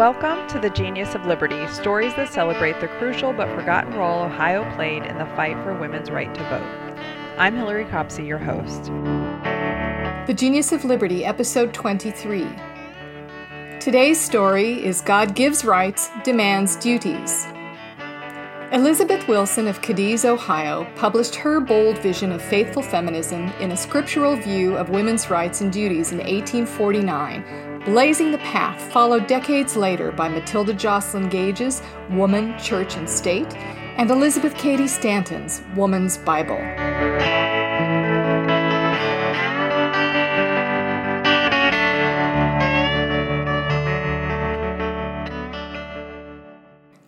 Welcome to the Genius of Liberty, stories that celebrate the crucial but forgotten role Ohio played in the fight for women's right to vote. I'm Hillary Copsey, your host. The Genius of Liberty, Episode 23. Today's story is God Gives Rights, Demands Duties. Elizabeth Wilson of Cadiz, Ohio, published her bold vision of faithful feminism in a scriptural view of women's rights and duties in 1849 Blazing the Path, followed decades later by Matilda Joslyn Gage's Woman, Church, and State, and Elizabeth Cady Stanton's Woman's Bible.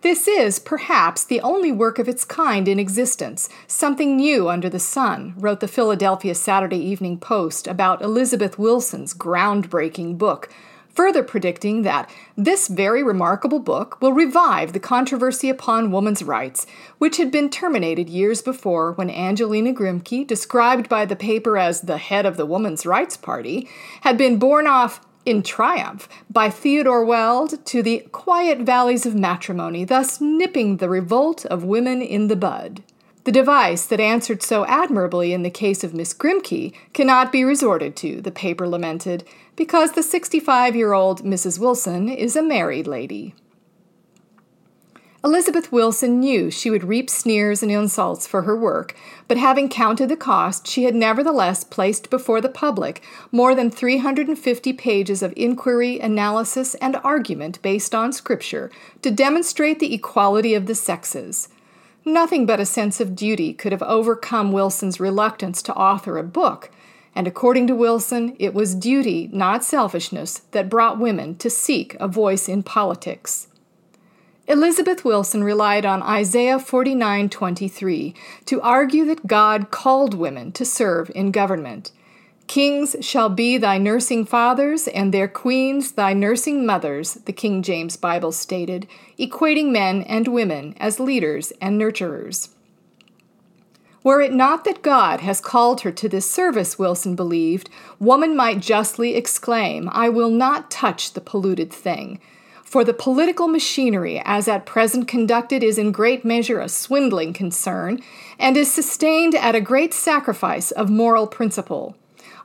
This is, perhaps, the only work of its kind in existence, something new under the sun, wrote the Philadelphia Saturday Evening Post about Elizabeth Wilson's groundbreaking book, further predicting that this very remarkable book will revive the controversy upon woman's rights, which had been terminated years before when Angelina Grimke, described by the paper as the head of the Woman's Rights Party, had been borne off in triumph by Theodore Weld to the quiet valleys of matrimony, thus nipping the revolt of women in the bud. The device that answered so admirably in the case of Miss Grimke cannot be resorted to, the paper lamented, because the 65 year old Mrs. Wilson is a married lady. Elizabeth Wilson knew she would reap sneers and insults for her work, but having counted the cost, she had nevertheless placed before the public more than 350 pages of inquiry, analysis, and argument based on Scripture to demonstrate the equality of the sexes. Nothing but a sense of duty could have overcome Wilson's reluctance to author a book, and according to Wilson, it was duty, not selfishness, that brought women to seek a voice in politics. Elizabeth Wilson relied on Isaiah 49:23 to argue that God called women to serve in government. Kings shall be thy nursing fathers, and their queens thy nursing mothers, the King James Bible stated, equating men and women as leaders and nurturers. Were it not that God has called her to this service, Wilson believed, woman might justly exclaim, I will not touch the polluted thing. For the political machinery, as at present conducted, is in great measure a swindling concern, and is sustained at a great sacrifice of moral principle.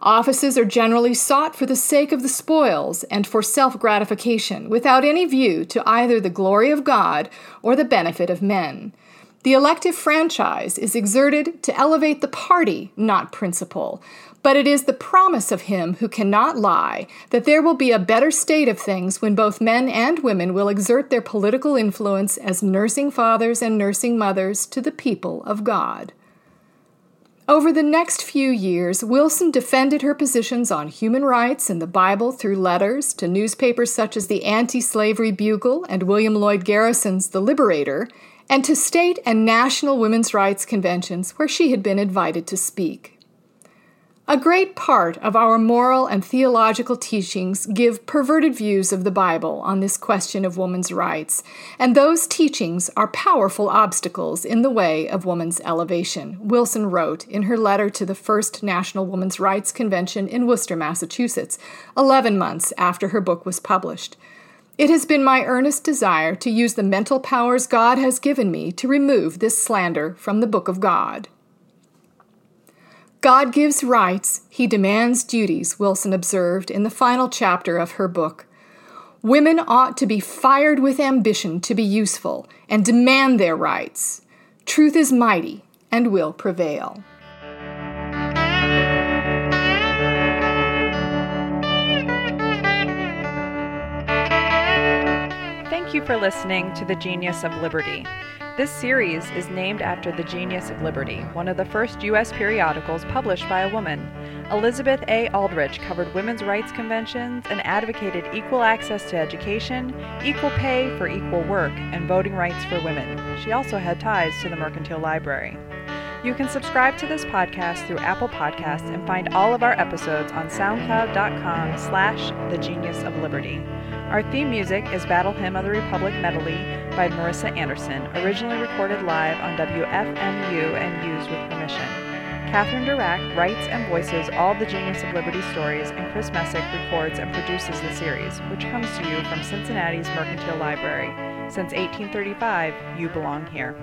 Offices are generally sought for the sake of the spoils and for self gratification, without any view to either the glory of God or the benefit of men. The elective franchise is exerted to elevate the party, not principle, but it is the promise of him who cannot lie that there will be a better state of things when both men and women will exert their political influence as nursing fathers and nursing mothers to the people of God. Over the next few years, Wilson defended her positions on human rights and the Bible through letters to newspapers such as the Anti Slavery Bugle and William Lloyd Garrison's The Liberator, and to state and national women's rights conventions where she had been invited to speak. A great part of our moral and theological teachings give perverted views of the Bible on this question of woman's rights, and those teachings are powerful obstacles in the way of woman's elevation, Wilson wrote in her letter to the First National Woman's Rights Convention in Worcester, Massachusetts, 11 months after her book was published. It has been my earnest desire to use the mental powers God has given me to remove this slander from the Book of God. God gives rights, he demands duties, Wilson observed in the final chapter of her book. Women ought to be fired with ambition to be useful and demand their rights. Truth is mighty and will prevail. Thank you for listening to The Genius of Liberty. This series is named after The Genius of Liberty, one of the first U.S. periodicals published by a woman. Elizabeth A. Aldrich covered women's rights conventions and advocated equal access to education, equal pay for equal work, and voting rights for women. She also had ties to the Mercantile Library. You can subscribe to this podcast through Apple Podcasts and find all of our episodes on soundcloud.com slash the genius of liberty. Our theme music is Battle Hymn of the Republic Medley by Marisa Anderson, originally recorded live on WFMU and used with permission. Catherine Durack writes and voices all the Genius of Liberty stories, and Chris Messick records and produces the series, which comes to you from Cincinnati's Mercantile Library. Since 1835, you belong here.